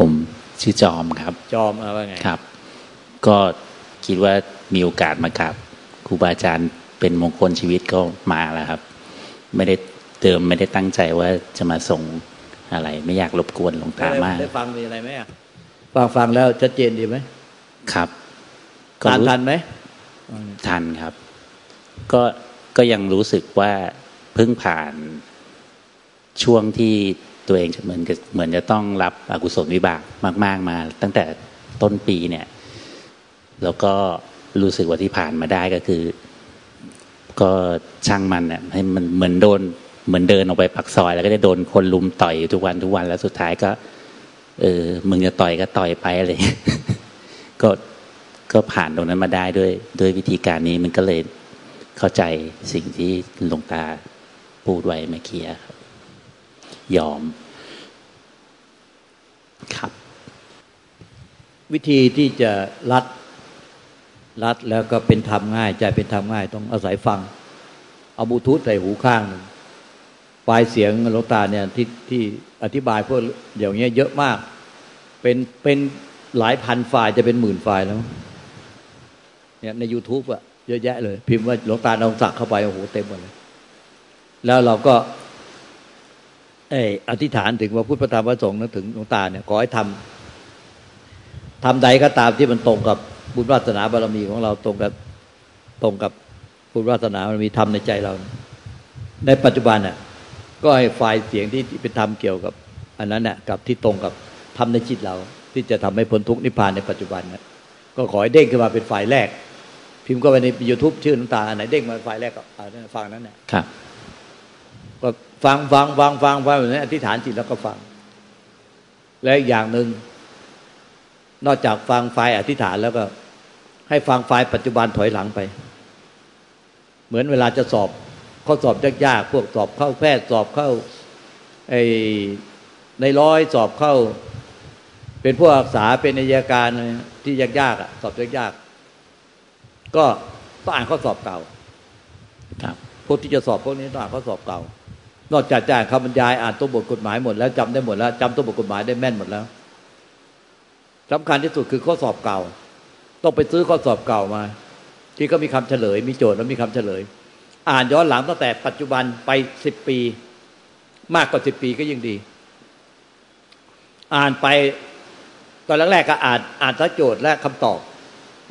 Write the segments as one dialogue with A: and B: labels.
A: ผมชื่อจอมครับ
B: จอมอะไรว่าไง
A: ครับ ก็คิดว่ามีโอกาสมากับครูบาอาจารย์เป็นมงคลชีวิตก็มาแล้วครับ ไม่ได้เติมไม่ได้ตั้งใจว่าจะมาส่งอะไร ไม่อยากรบกวนหลวงตามาก
B: ได้ฟังมีอะไรไหมฟังฟังแล้วชัดเจนดีไหม
A: ครับ
B: ทานทันไหม
A: ทันครับ ก็ก็ยังรู้สึกว่าเพิ่งผ่านช่วงที่ ตัวเองเหมือนเหมือนจะต้องรับอกุศลวิบากมาก ๆมา ตั้งแต่ต้นปีเนี่ย แล้วก็รู้สึกว่าที่ผ่านมาได้ก็คือ ก็ช่างมันเนี่ยให้มันเหมือนโดนเหมือนเดินออกไปปักซอย แล้วก็จะโดนคนลุมต่อยทุกวันทุกวันแล้วสุดท้ายก็ เออมึงจะต่อยก็ต่อยไปอะไรก็ก็ผ่านตรงนั้นมาได้ด้วยด้วยวิธีการนี้มันก็เลยเข้าใจสิ่งที่หลวงตาพูดไว้เมื่อกี้ครับ ยอมครับ
B: วิธีที่จะรัดรัดแล้วก็เป็นธรรมง่ายใจเป็นธรรมง่าย ต้องอาศัยฟัง เอาบูทูธใส่หูข้างหนึ่งไฟล์เสียงหลวงตาเนี่ยที่ที่อธิบายพวกอย่างเงี้ยเยอะมาก เป็นเป็นหลายพันไฟล์จะเป็นหมื่นไฟล์แล้วเนี่ยใน YouTube อะเยอะแยะเลย พิมพ์ว่าหลวงตาลองสักเข้าไป โอ้โห เต็มหมดเลย แล้วเราก็ เอออธิษฐานถึงว่าพุทธธรรมพระสงฆ์นึกถึงหลวงตาเนี่ยขอให้ทำทำใดก็ตามที่มันตรงกับบุญวาสนาบารมีของเราตรงกับตรงกับบุญวาสนาบารมีธรรมในใจเรา ในปัจจุบันน่ะก็ให้ไฟล์เสียงที่เป็นธรรมเกี่ยวกับ อันนั้นน่ะกับที่ตรงกับธรรมในจิตเรา ที่จะทำให้พ้นทุกข์นิพพานในปัจจุบันน่ะก็ขอให้เด้งขึ้นมาเป็นฝ่ายแรก พิมพ์ก็ไปในยูทูบชื่อน้ำตาอันไหนเด้งมาฝ่ายแรกก็ฟังนั้นเนี่ย
A: ครับ
B: ฟังฟังฟังฟังฟังแบบนี้อธิษฐานจิตแล้วก็ฟัง และอย่างหนึ่งนอกจากฟังไฟอธิษฐานแล้วก็ ให้ฟังไฟปัจจุบันถอยหลังไป เหมือนเวลาจะสอบข้อสอบยากๆพวกสอบเข้าแพทย์สอบเข้าไอในร้อยสอบเข้า เป็นผู้รักษาเป็นนายการที่ยากๆอะ สอบยากๆก็ต้องอ่านข้อสอบเก่า
A: ครับ
B: พวกที่จะสอบพวกนี้ต้องอ่านข้อสอบเก่า นอกจากจะอ่านคำบรรยายอ่านตัวบทกฎหมายหมดแล้วจำได้หมดแล้วจำตัวบทกฎหมายได้แม่นหมดแล้วสำคัญที่สุดคือข้อสอบเก่า ต้องไปซื้อข้อสอบเก่ามา ที่ก็มีคำเฉลย มีโจทย์แล้วมีคำเฉลย อ่านย้อนหลังตั้งแต่ปัจจุบันไปสิบปี มากกว่าสิบปีก็ยิ่งดี อ่านไปตอนแรกๆก็อ่านอ่านทั้งโจทย์และคำตอบ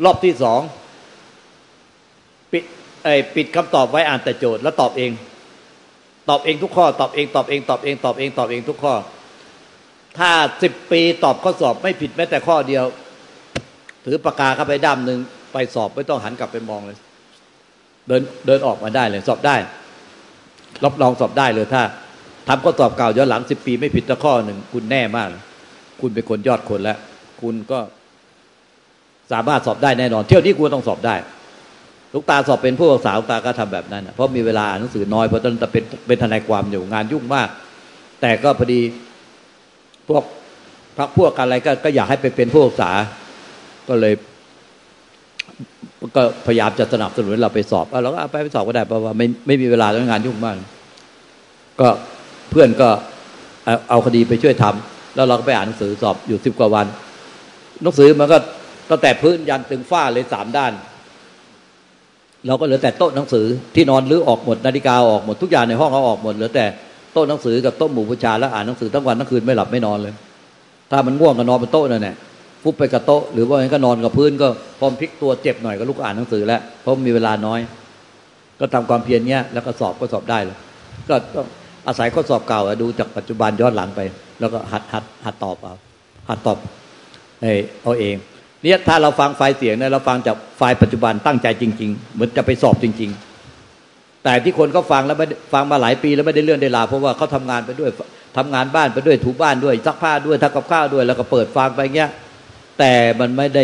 B: รอบที่สองปิดไอปิดคำตอบไว้อ่านแต่โจทย์แล้วตอบเอง ตอบเองทุกข้อ ตอบเองตอบเองตอบเองตอบเองตอบเองทุกข้อ ถ้าสิบปีตอบข้อสอบไม่ผิดแม้แต่ข้อเดียว ถือปากกาเข้าไปด้ามหนึ่งไปสอบไม่ต้องหันกลับไปมองเลย เดินเดินออกมาได้เลยสอบได้ รับรองสอบได้เลยถ้าทำข้อสอบเก่าย้อนหลังสิบปี ไม่ผิดแต่ข้อหนึ่งคุณแน่มาก คุณเป็นคนยอดคนแล้ว คุณก็สามารถสอบได้แน่นอน เที่ยวที่คุณต้องสอบได้ ลูกตาสอบเป็นผู้ศึกษาลูกตาก็ทำแบบนั้น เพราะมีเวลาอ่านหนังสือน้อยเพราะตอนเป็นเป็นทนายความอยู่งานยุ่งมาก แต่ก็พอดีพวกพักพวกอะไรก็ก็อยากให้ไปเป็นผู้ศึกษา ก็เลย ก็พยายามจะสนับสนุนเราไปสอบเราก็ไปไปสอบก็ได้เพราะว่าไม่ไม่มีเวลาแล้วงานยุ่งมาก ก็เพื่อนก็เอาคดีไปช่วยทำแล้วเราก็ไปอ่านหนังสือสอบอยู่สิบกว่าวัน หนังสือมันก็ตั้งแต่พื้นยันถึงฝ้าเลยสามด้าน เราก็เหลือแต่โต๊ะหนังสือที่นอนรื้อออกหมดนาฬิกาออกหมดทุกอย่างในห้องเขาออกหมดเหลือแต่โต๊ะหนังสือกับโต๊ะหมู่บูชาแล้วอ่านหนังสือทั้งวันทั้งคืนไม่หลับไม่นอนเลย ถ้ามันง่วงก็นอนบนโต๊ะนั่นแหละฟุบไปกับโต๊ะหรือว่าก็นอนกับพื้นก็พร้อมพลิกตัวเจ็บหน่อยก็ลุกอ่านหนังสือแล้วเพราะมีเวลาน้อย ก็ทำความเพียรเงี้ยแล้วก็สอบก็สอบได้เลยก็ต้องอาศัยข้อสอบเก่าดูจากปัจจุบันย้อนหลังไป แล้วก็หัดหัดหัดตอบเอาหัดตอบเอาเอง เนี่ยถ้าเราฟังไฟล์เสียงเนี่ยเราฟังจากไฟล์ปัจจุบันตั้งใจจริง ๆ เหมือนจะไปสอบจริง ๆ แต่ที่คนเขาฟังแล้วไม่ฟังมาหลายปีแล้วไม่ได้เลื่อนได้ลาเพราะว่าเขาทำงานไปด้วยทำงานบ้านไปด้วยถูบ้านด้วยซักผ้าด้วยทำกับข้าวด้วย แล้วก็เปิดฟังไปเงี้ย แต่มันไม่ได้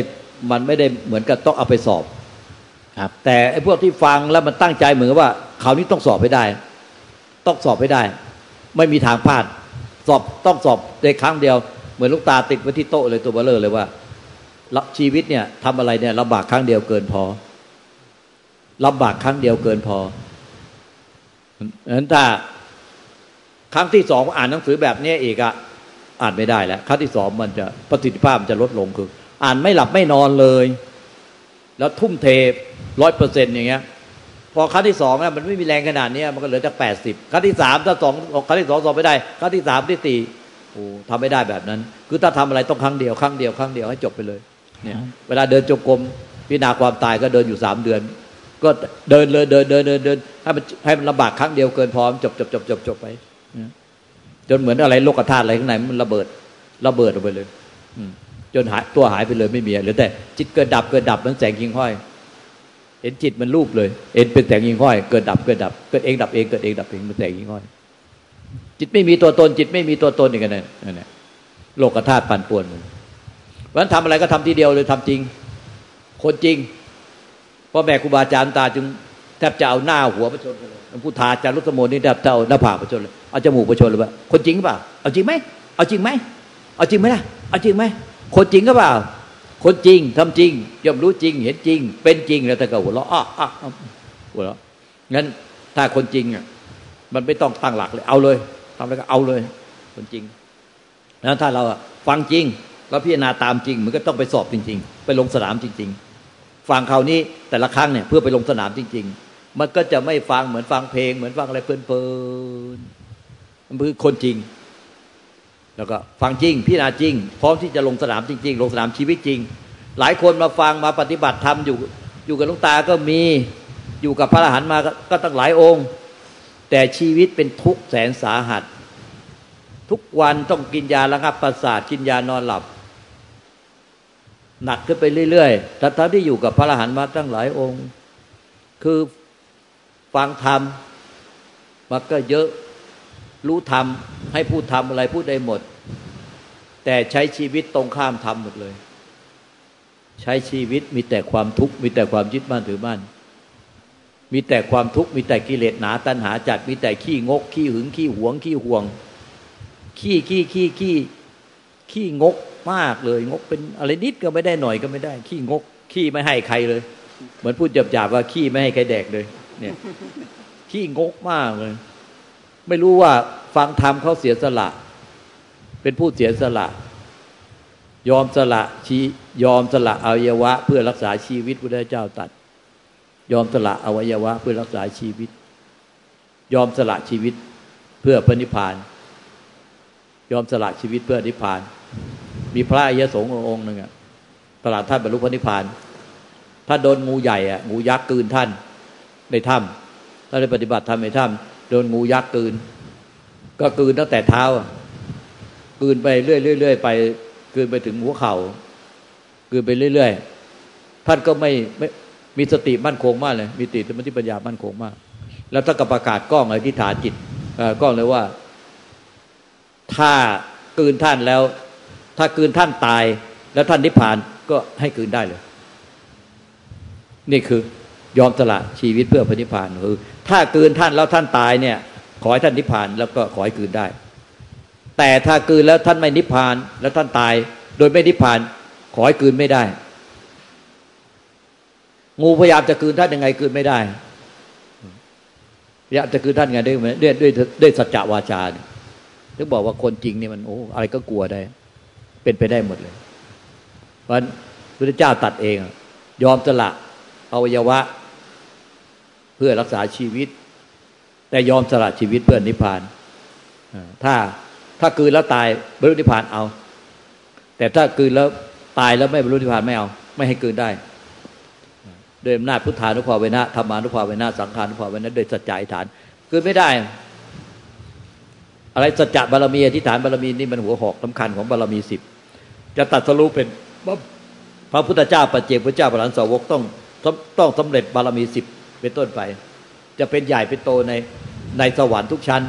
B: มันไม่ได้เหมือนกับต้องเอาไปสอบ
A: ครับ
B: แต่ไอ้พวกที่ฟังแล้วมันตั้งใจเหมือนว่าเขานี้ต้องสอบให้ได้ ต้องสอบให้ได้ ไม่มีทางพลาด สอบต้องสอบในครั้งเดียว เหมือนลูกตาติดไว้ที่โต๊ะเลยตัวเบลเลอร์เลยว่า ชีวิตเนี่ยทำอะไรเนี่ยลำบากครั้งเดียวเกินพอลำบากครั้งเดียวเกินพอฉะนั้นถ้าครั้งที่สองอ่านหนังสือแบบนี้อีกอะอ่านไม่ได้แล้วขั้นที่สองมันจะประสิทธิภาพมันจะลดลงคือ อ่านไม่หลับไม่นอนเลย แล้วทุ่มเทร้อยเปอร์เซ็นต์อย่างเงี้ย พอขั้นที่สองนะมันไม่มีแรงขนาดนี้มันก็เหลือจากแปดสิบขั้นที่สามถ้าสองขั้นที่สองสอบไม่ได้ขั้นที่สามที่สี่โอ้ทำไม่ได้แบบนั้น คือถ้าทำอะไรต้องครั้งเดียวครั้งเดียวครั้งเดียวให้จบไปเลย เนี่ยเวลาเดินจงกรมพิจารณาความตายก็เดินอยู่สามเดือน ก็เดินเลยเดินเดินเดินเดินให้มันให้มันลำบากครั้งเดียวเกินพอจบจบจบจบจบไปจนเหมือนอะไรโลกธาตุอะไรข้างในมันระเบิดระเบิดออกไปเลยจนหายตัวหายไปเลยไม่มีเหลือแต่จิตเกิดดับเกิดดับมันแสงยิงห้อย เห็นจิตมันรูปเลยเอ็นเป็นแสงยิงห้อย เกิดดับเกิดดับเกิดเองดับเองเกิดเองดับเองมันแสงยิงห้อย จิตไม่มีตัวตนจิตไม่มีตัวตนอย่างนั้นนั่นแหละโลกธาตุปั่นป่วนมันเพ ราะฉะนั้นทำอะไรก็ทำทีเดียวเลยทำจริง คนจริงพ่อแม่ครูบาอาจารย์ตาจึงแทบจะเอาหน้าหัวประชนเลยพุทธาจารุสมนนี่แทบจะเอาหน้าผากประชนเลยเอาจมูกประชนเลยว่าคนจริงเปล่าเอาจริงไหมเอาจริงไหมเอาจริงไหมล่ะเอาจริงไหมคนจริงก็เปล่า คนจริงทำจริงย่อมรู้จริง เห็นจริง เป็นจริงแล้วแต่ก็หัวเราะอ้อหัวเราะงั้นถ้าคนจริงอะมันไม่ต้องตั้งหลักเลย เอาเลยทำอะไรก็เอาเลย คนจริงแล้วถ้าเราฟังจริง เราพิจารณาตามจริงมันก็ต้องไปสอบจริง ๆ ไปลงสนามจริง ๆ ฟังคราวนี้แต่ละครั้งเนี่ยเพื่อไปลงสนามจริง ๆ มันก็จะไม่ฟังเหมือนฟังเพลง เหมือนฟังอะไรเพลินๆมันคือคนจริง แล้วก็ฟังจริงพิจารณาจริง พร้อมที่จะลงสนามจริง ๆ ลงสนามชีวิตจริง หลายคนมาฟังมาปฏิบัติธรรมอยู่ อยู่กับลุงตาก็มีอยู่กับพระอรหันต์มาก็ตั้งหลายองค์ แต่ชีวิตเป็นทุกข์แสนสาหัส ทุกวันต้องกินยาระงับประสาทกินยานอนหลับ หนักขึ้นไปเรื่อยๆทั้งทที่อยู่กับพระอรหันต์มาตั้งหลายองค์ คือฟังธรรมมันก็เยอะรู้ธรรมให้พูดธรรมอะไรพูดได้หมด แต่ใช้ชีวิตตรงข้ามธรรมหมดเลย ใช้ชีวิตมีแต่ความทุกข์มีแต่ความยึดมั่นถือมั่นมีแต่ความทุกข์มีแต่กิเลสหนา ตัณหาจัด มีแต่ขี้งก ขี้หึงขี้หวง ขี้ห่วง ขี้ขี้ขี้ขี้ขี้งก มากเลย งกเป็นอะไรนิดก็ไม่ได้หน่อยก็ไม่ได้ ขี้งก ขี้ไม่ให้ใครเลย เหมือนพูดหยาบๆว่าขี้ไม่ให้ใครแดกเลย เนี่ย ขี้งกมากเลย ไม่รู้ว่าฟังธรรมเขาเสียสละ เป็นผู้เสียสละ ยอมสละชียอมสละอวัยวะ เพื่อรักษาชีวิตพระเจ้าตัด ยอมสละอวัยวะ เพื่อรักษาชีวิต ยอมสละชีวิตเพื่อพระนิพพาน ยอมสละชีวิตเพื่อนิพพาน มีพระอริยสงฆ์องค์หนึ่งอะตลาดท่านบรรลุพระนิพพานถ้านโดนงูใหญ่อะงูยักษ์กืนท่านในถ้ำถ้านได้ปฏิบัติธรรมในถ้ำโดนงูยักษ์กืน ก็กืนตั้งแต่เท้ากืนไปเรื่อยๆไปกืนไปถึงหัวเขา่ากืนไปเรื่อยๆท่านก็ไม่ไม่มีสติมั่นคงมากเลย มีสติสมาธิปัญญามั่นคงมาก แล้วถ้านกับประกาศกล้องอธิษฐานจิตกล้องเลยว่า ถ้ากืนท่านแล้ว ถ้าคืนท่านตายแล้วท่านนิพพานก็ให้คืนได้เลย นี่คือยอมสละชีวิตเพื่อพระนิพพานคือถ้าคืนท่านแล้วท่านตายเนี่ย ขอให้ท่านนิพพานแล้วก็ขอให้คืนได้ แต่ถ้าคืนแล้วท่านไม่นิพพานแล้วท่านตาย โดยไม่นิพพาน ขอให้คืนไม่ได้ งูพยายามจะคืนท่านยังไงคืนไม่ได้พยายามจะคืนท่านไงด้วยด้วยด้วยด้วยสัจจวาจาถึงบอกว่าคนจริงนี่มันโอ้อะไรก็กลัวได้ เป็นไปได้หมดเลย เพราะพระเจ้าตัดเอง ยอมสละอวัยวะ เพื่อรักษาชีวิต แต่ยอมสละชีวิตเพื่อนิพพานถ้าถ้าคืนแล้วตายบรรลุนิพพานเอา แต่ถ้าคืนแล้วตายแล้วไม่บรรลุนิพพานไม่เอา ไม่ให้คืนได้โดยอำนาจพุทธานุภาเวนะธรรมานุภาเวนะสังขานุภาเวนะโดยสัจจะอธิษฐาน คืนไม่ได้ อะไรสัจจะบารมีอธิษฐานบารมีนี่มันหัวหอกสำคัญของบารมีสิบ จะตัดสรุปเป็นพระพุทธเจ้าปัจเจกพระเจ้าพระหลานสาวกต้องต้องสำเร็จบารมีสิบเป็นต้นไป จะเป็นใหญ่เป็นโตในในสวรรค์ทุกชั้น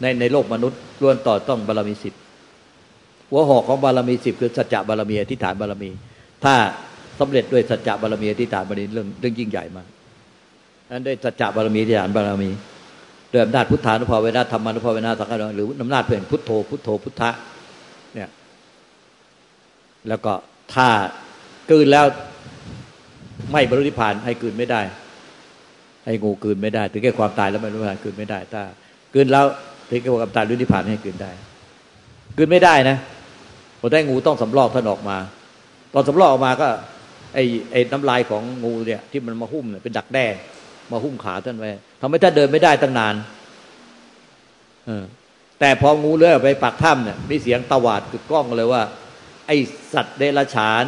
B: ในในโลกมนุษย์ล้วนต่อต้องบารมีสิบหัวหอกของบารมีสิบคือสัจจะบารมีอธิษฐานบารมี ถ้าสำเร็จด้วยสัจจะบารมีอธิษฐานบารมีเรื่องเรื่องยิ่งใหญ่มากนั้นด้วยสัจจะบารมีอธิษฐานบารมีด้วยอำนาจพุทธานุภาเวนะธรรมานุภาเวนะสังฆานุหรืออำนาจเพื่อนพุทโธพุทโธพุทธะเนี่ย แล้วก็ถ้ากืนแล้วไม่บรรลุนิพพานให้กืนไม่ได้ ให้งูกืนไม่ได้ ถึงแค่ความตายแล้วไม่รู้นิพพากืนไม่ได้ ถ้ากืนแล้วถึงแค่ความตายรู้นิพพานให้กืนได้คืนไม่ได้นะพอได้งูต้องสำลอกท่านออกมา ตอนสำลอกออกมาก็ ไอ้ไอ้น้ำลายของงูเนี่ยที่มันมาหุ้มเนี่ยเป็นดักแด้มาหุ้มขาท่านไว้ทำให้ท่านเดินไม่ได้ตั้งนานเออแต่พองูเลื้อยไปปากถ้ำเนี่ยมีเสียงตวาดกึกก้องเลยว่า ไอสัตว์เดรัจฉาน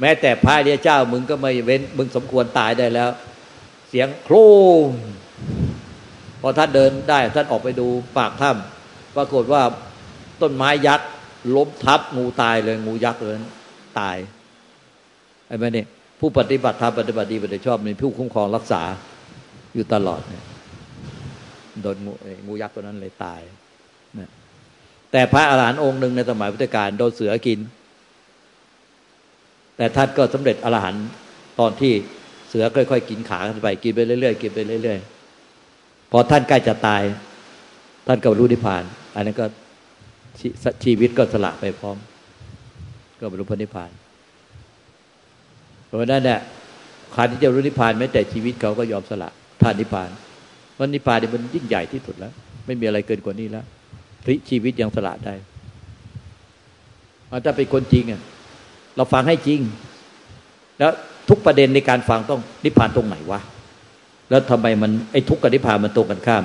B: แม้แต่พระเดียเจ้ามึงก็ไม่เว้น มึงสมควรตายได้แล้ว เสียงโครมพอท่านเดินได้ท่านออกไปดูปากถ้ำปรากฏว่าต้นไม้ยักษ์ล้มทับงูตายเลย งูยักษ์เลยตายไอ้แม่เนี่ยผู้ปฏิบัติธรรมปฏิบัติดีปฏิบัติชอบมีผู้คุ้มครองรักษาอยู่ตลอดเนี่ยโดนงูงูยักษ์ตัวนั้นเลยตายนะแต่พระอาหารหันต์องค์หนึ่งในสมัยพุทธกาลโดนเสือกิน แต่ท่านก็สำเร็จอรหันต์ตอนที่เสือค่อยๆกินขาไปกินไปเรื่อยๆกินไปเรื่อยๆพอท่านใกล้จะตาย ท่านก็รู้นิพพาน อันนั้นก็ชีวิตก็สละไปพร้อม ก็บรรลุพระนิพพานเพราะนั้นเนี่ยใครที่จะรู้นิพพานแม้แต่ชีวิตเขาก็ยอมสละท่านนิพพานเพราะนิพพานเนี่ยมันยิ่งใหญ่ที่สุดแล้ว ไม่มีอะไรเกินกว่านี้แล้วชีวิตยังสละได้ถ้าเป็นคนจริงอะ เราฟังให้จริง แล้วทุกประเด็นในการฟังต้องนิพพานตรงไหนวะแล้วทำไมมันไอ้ทุกข์กับนิพพานมันตรงกันข้าม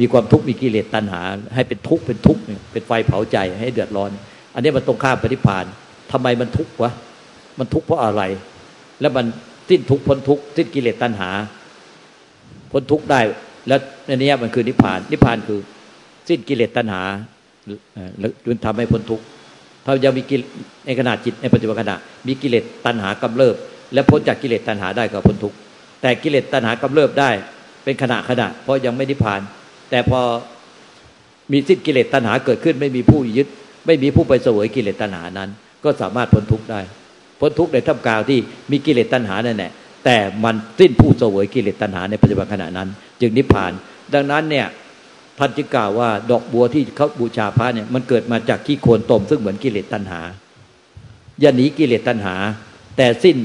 B: มีความทุกข์มีกิเลสตัณหา ให้เป็นทุกข์เป็นทุกข์เป็นไฟเผาใจให้เดือดร้อน อันนี้มันตรงข้ามปฏิพพานทำไมมันทุกข์วะมันทุกข์เพราะอะไร แล้วมันสิ้นทุกข์พ้นทุกข์สิ้นกิเลสตัณหา พ้นทุกข์ได้ แล้วในนี้มันคือนิพพาน นิพพานคือสิ้นกิเลสตัณหาแล้วจนทำให้พ้นทุกข์ ถ้ายังมีกิในขณะจิตในปัจจุบันขณะ มีกิเลสตัณหากำเริบ และพ้นจากกิเลสตัณหาได้ก็พ้นทุกข์แต่กิเลสตัณหากำเริบได้เป็นขณะขณะ เพราะยังไม่นิพพาน แต่พอมีสิ้นกิเลสตัณหาเกิดขึ้น ไม่มีผู้ยึด ไม่มีผู้ไปเสวยกิเลสตัณหานั้น ก็สามารถพ้นทุกข์ได้ พ้นทุกข์ในท่ามกลางที่มีกิเลสตัณหานั่นแหละแต่มันสิ้นผู้เสวยกิเลสตัณหาในปัจจุบันขณะนั้น จึงนิพพาน ดังนั้นเนี่ย ท่านจึงกล่าวว่า ดอกบัวที่เขาบูชาพระเนี่ยมันเกิดมาจากขี้โคนตม ซึ่งเหมือนกิเลสตัณหาอย่าหนีกิเลสตัณหา แต่สิ้น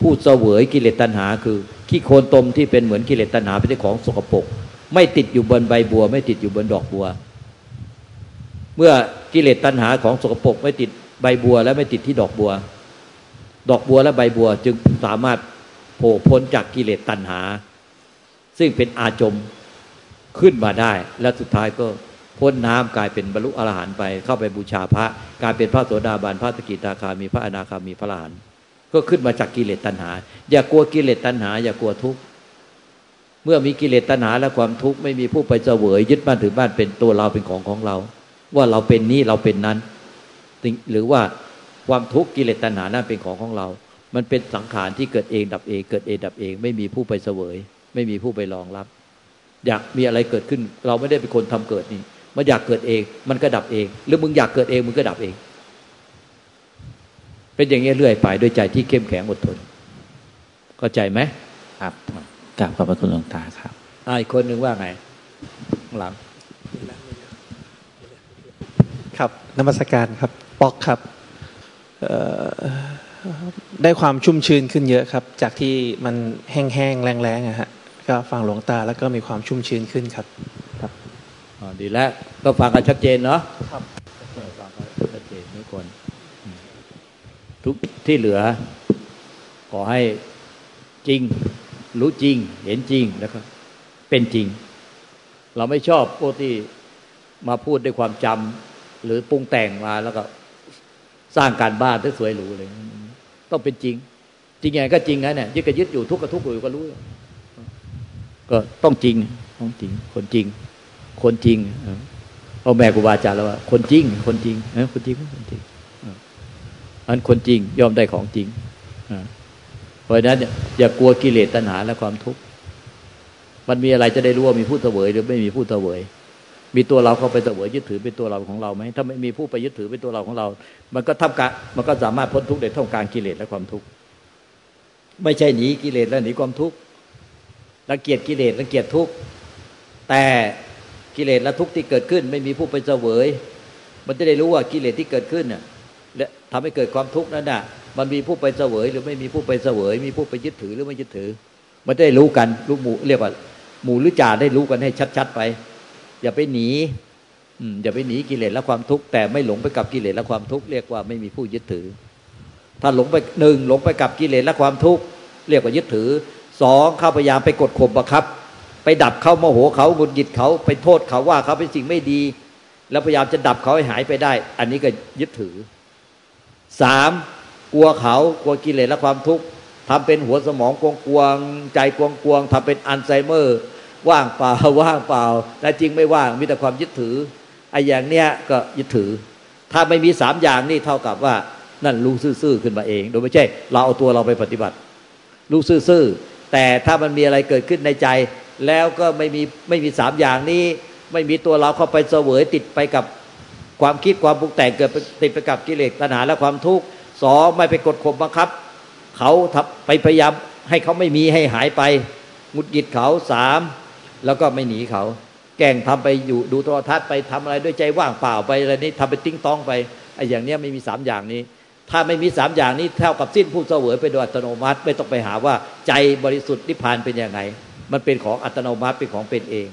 B: ผู้เสวยกิเลสตัณหา คือขี้โคนตมที่เป็นเหมือนกิเลสตัณหาเป็นของสกปรกไม่ติดอยู่บนใบบัว ไม่ติดอยู่บนดอกบัว เมื่อกิเลสตัณหาของสกปรกไม่ติดใบบัว และไม่ติดที่ดอกบัว ดอกบัวและใบบัวจึงสามารถโผล่พ้นจากกิเลสตัณหา ซึ่งเป็นอาจม ขึ้นมาได้ และสุดท้ายก็พ้นน้ำกลายเป็นบรรลุอรหันต์ไป เข้าไปบูชาพระกลายเป็นพระโสดาบันพระสกิทาคามีพระอนาคามีพระอรหันต์ก็ขึ้นมาจากกิเลสตัณหา อย่ากลัวกิเลสตัณหา อย่ากลัวทุกข์เมื่อมีกิเลสตัณหาและความทุกข์ไม่มีผู้ไปเสวยยึดบ้านถือบ้านเป็นตัวเราเป็นของของเรา ว่าเราเป็นนี้เราเป็นนั้น หรือว่าความทุกข์กิเลสตัณหานั้นเป็นของของเรา มันเป็นสังขารที่เกิดเองดับเอง เกิดเองดับเอง ไม่มีผู้ไปเสวย ไม่มีผู้ไปรองรับ อยากมีอะไรเกิดขึ้น เราไม่ได้เป็นคนทำเกิดนี่ มันอยากเกิดเอง มันก็ดับเอง หรือมึงอยากเกิดเองมึงก็ดับเอง เป็นอย่างนี้เรื่อยไปด้วยใจที่เข้มแข็งอดทนเข้าใจไหม
A: ครับกราบขอบพระคุณหลวงตาครับ
B: อีกคนหนึ่งว่าไงหลัง
C: ครับนมัสการครับปอกครับได้ความชุ่มชื้นขึ้นเยอะครับ จากที่มันแห้งๆแรงๆอะฮะ ก็ฟังหลวงตาแล้วก็มีความชุ่มชื้นขึ้นครับครับ
B: อ๋อดีแล้วก็ฟังกันชัดเจนเนาะครับฟังกันชัดเจนทุกคนทุกที่เหลือ ขอให้จริง รู้จริง เห็นจริงแล้วก็เป็นจริง เราไม่ชอบพวกที่มาพูดด้วยความจำหรือปรุงแต่งมาแล้วก็สร้างการบ้านที่สวยหรูเลย ต้องเป็นจริง จริงไงก็จริงนะเนี่ยยึดก็ยึดอยู่ทุกข์ก็ทุกข์อยู่ก็รู้ ก็ต้องจริงต้องจริง คนจริง คนจริงเอาแม่กูบาอาจารย์แล้วว่าคนจริง คนจริงเออคนจริงคนจริงอันคนจริงยอมได้ของจริงเพราะนั้นอย่ากลัวกิเลสตัณหาและความทุกข์มันมีอะไรจะได้รู้ว่ามีผู้เสวย หรือไม่มีผู้เสวย มีตัวเราเข้าไปเสวยยึดถือเป็นตัวเราของเราไหมถ้าไม่มีผู้ไปยึดถือเป็นตัวเราของเรา มันก็ทับกะมันก็สามารถพ้นทุกข์ได้ท่องการกิเลสและความทุกข์ไม่ใช่หนีกิเลสและหนีความทุกข์ รังเกียจกิเลสรังเกียจทุกข์แต่กิเลสและทุกข์ที่เกิดขึ้น ไม่มีผู้ไปเสวย มันจะได้รู้ว่ากิเลสที่เกิดขึ้นน่ะและทำให้เกิดความทุกข์นั้นน่ะ มันมีผู้ไปเสวย หรือไม่มีผู้ไปเสวย มีผู้ไปยึดถือหรือไม่ยึดถือ มันได้รู้กันรู้หมู่เรียกว่า หมู่หรือจ่าได้รู้กันให้ชัด ๆ ไป อย่าไปหนีอืมอย่าไปหนีกิเลสและความทุกข์แต่ไม่หลงไปกับกิเลสและความทุกข์เรียกว่าไม่มีผู้ยึดถือ ถ้าหลงไปหนึ่งหลงไปกับกิเลสและความทุกข์เรียกว่ายึดถือ สองเข้าพยายามไปกดข่มบังคับ ไปดับเขาโมโหเขาหงุดหงิดเขาไปโทษเขาว่าเขาเป็นสิ่งไม่ดี แล้วพยายามจะดับเขาให้หายไปได้ อันนี้ก็ยึดถือสามกลัวเขากลัวกิเลสและความทุกข์ทำเป็นหัวสมองกวงกวงใจกวงกวงทำเป็นอัลไซเมอร์ ว่างเปล่าว่างเปล่าแต่จริงไม่ว่างมีแต่ความยึดถือไอ้อย่างเนี้ยก็ยึดถือ ถ้าไม่มีสามอย่างนี่เท่ากับว่านั่นรู้ซื่อๆขึ้นมาเอง โดยไม่ใช่ เราเอาตัวเราไปปฏิบัติ รู้ซื่อๆ แต่ถ้ามันมีอะไรเกิดขึ้นในใจ แล้วก็ไม่มีไม่มีสามอย่างนี้ ไม่มีตัวเราเข้าไปเสวยติดไปกับความคิดความปรุงแต่งเกิดติดไปกับกิเลสตัณหาและความทุกข์สองไม่ไปกดข่มบังคับ เขาทับไปพยายามให้เขาไม่มีให้หายไปงุดหงิดเขาสามแล้วก็ไม่หนีเขา แกล้งทำไปอยู่ดูโทรทัศน์ไปทำอะไรด้วยใจว่างเปล่าไปอะไรนี้ทำไปติ้งต้องไปไอ้อย่างเนี้ยไม่มีสามอย่างนี้ ถ้าไม่มีสามอย่างนี้เท่ากับสิ้นผู้เสวยไปโดยอัตโนมัติ ไม่ต้องไปหาว่าใจบริสุทธิ์นิพพานเป็นยังไง มันเป็นของอัตโนมัติเป็นของเป็นเอง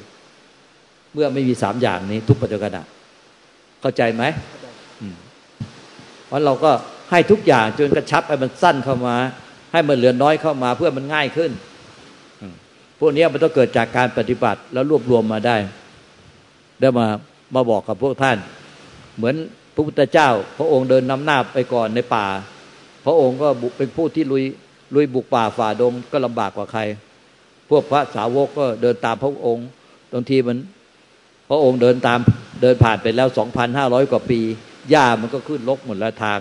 B: เมื่อไม่มีสามอย่างนี้ ทุกปัจจุบันเข้าใจไหมเพราะเราก็ให้ทุกอย่างจนกระชับให้มันสั้นเข้ามา ให้มันเหลือน้อยเข้ามา เพื่อมันง่ายขึ้นพวกนี้มันต้องเกิดจากการปฏิบัติแล้วรวบรวมมาได้ ได้มามาบอกกับพวกท่าน เหมือน พระพุทธเจ้า พระองค์เดินนำหน้าไปก่อนในป่า พระองค์ก็เป็นผู้ที่ลุยลุยบุกป่าฝ่าดงก็ลำบากกว่าใคร พวกพระสาวกก็เดินตามพระองค์บางทีมัน พระองค์เดินตามเดินผ่านไปแล้วสองพันห้าร้อยกว่าปีหญ้ามันก็ขึ้นลกหมดแล้วทาง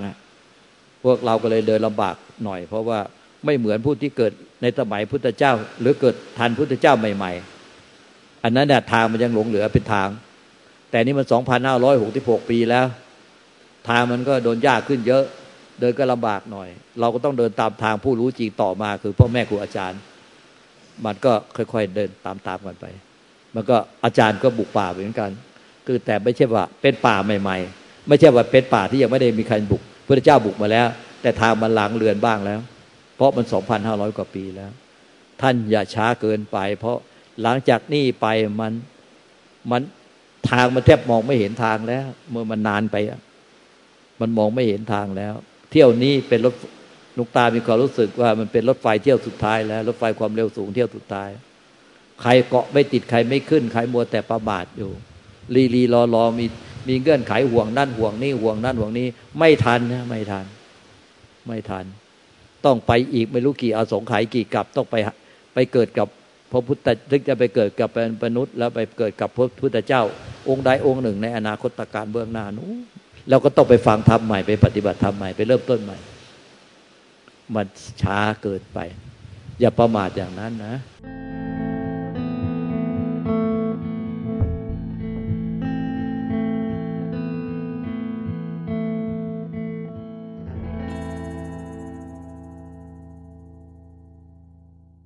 B: พวกเราก็เลยเดินลำบากหน่อย เพราะว่าไม่เหมือนผู้ที่เกิดในสมัยพุทธเจ้า หรือเกิดทันพุทธเจ้าใหม่ ๆ อันนั้นเนี่ยทางมันยังหลงเหลือเป็นทาง แต่นี่มันสองพันห้าร้อยหกสิบหกปีแล้ว ทางมันก็โดนยากขึ้นเยอะ เดินก็ลำบากหน่อย เราก็ต้องเดินตามทางผู้รู้จริงต่อมา คือพ่อแม่ครูอาจารย์ มันก็ค่อยๆเดินตามๆกันไป มันก็อาจารย์ก็บุกป่าเหมือนกัน คือแต่ไม่ใช่ว่าเป็นป่าใหม่ ๆ ไม่ใช่ว่าเป็นป่าที่ยังไม่ได้มีใครบุกพระเจ้าบุกมาแล้ว แต่ทางมันหลังเรือนบ้างแล้ว เพราะมันสองพันห้าร้อยกว่าปีแล้ว ท่านอย่าช้าเกินไป เพราะหลังจากนี้ไปมันมันทางมันแทบมองไม่เห็นทางแล้ว เมื่อมันนานไป มันมองไม่เห็นทางแล้ว เที่ยวนี้เป็นรถนุกตามีความรู้สึกว่ามันเป็นรถไฟเที่ยวสุดท้ายแล้ว รถไฟความเร็วสูงเที่ยวสุดท้าย ใครเกาะไม่ติดใครไม่ขึ้น ใครมัวแต่ประมาทอยู่ลีลีรอรอมีมีเงื่อนไขห่วงนั่นห่วงนี่ห่วงนั่นห่วงนี้ ไม่ทันนะไม่ทัน ไม่ทัน ต้องไปอีกไม่รู้กี่อาสงไขยกี่กับต้องไปไปเกิดกับพระพุทธถึงจะไปเกิดกับเป็นมนุษย์ แล้วไปเกิดกับพระพุทธเจ้า องค์ใดองค์หนึ่งในอนาคตการเบื้องหน้านู้ เราก็ต้องไปฟังธรรมใหม่ไปปฏิบัติธรรมใหม่ไปเริ่มต้นใหม่ มันช้าเกินไป อย่าประมาทอย่างนั้นนะ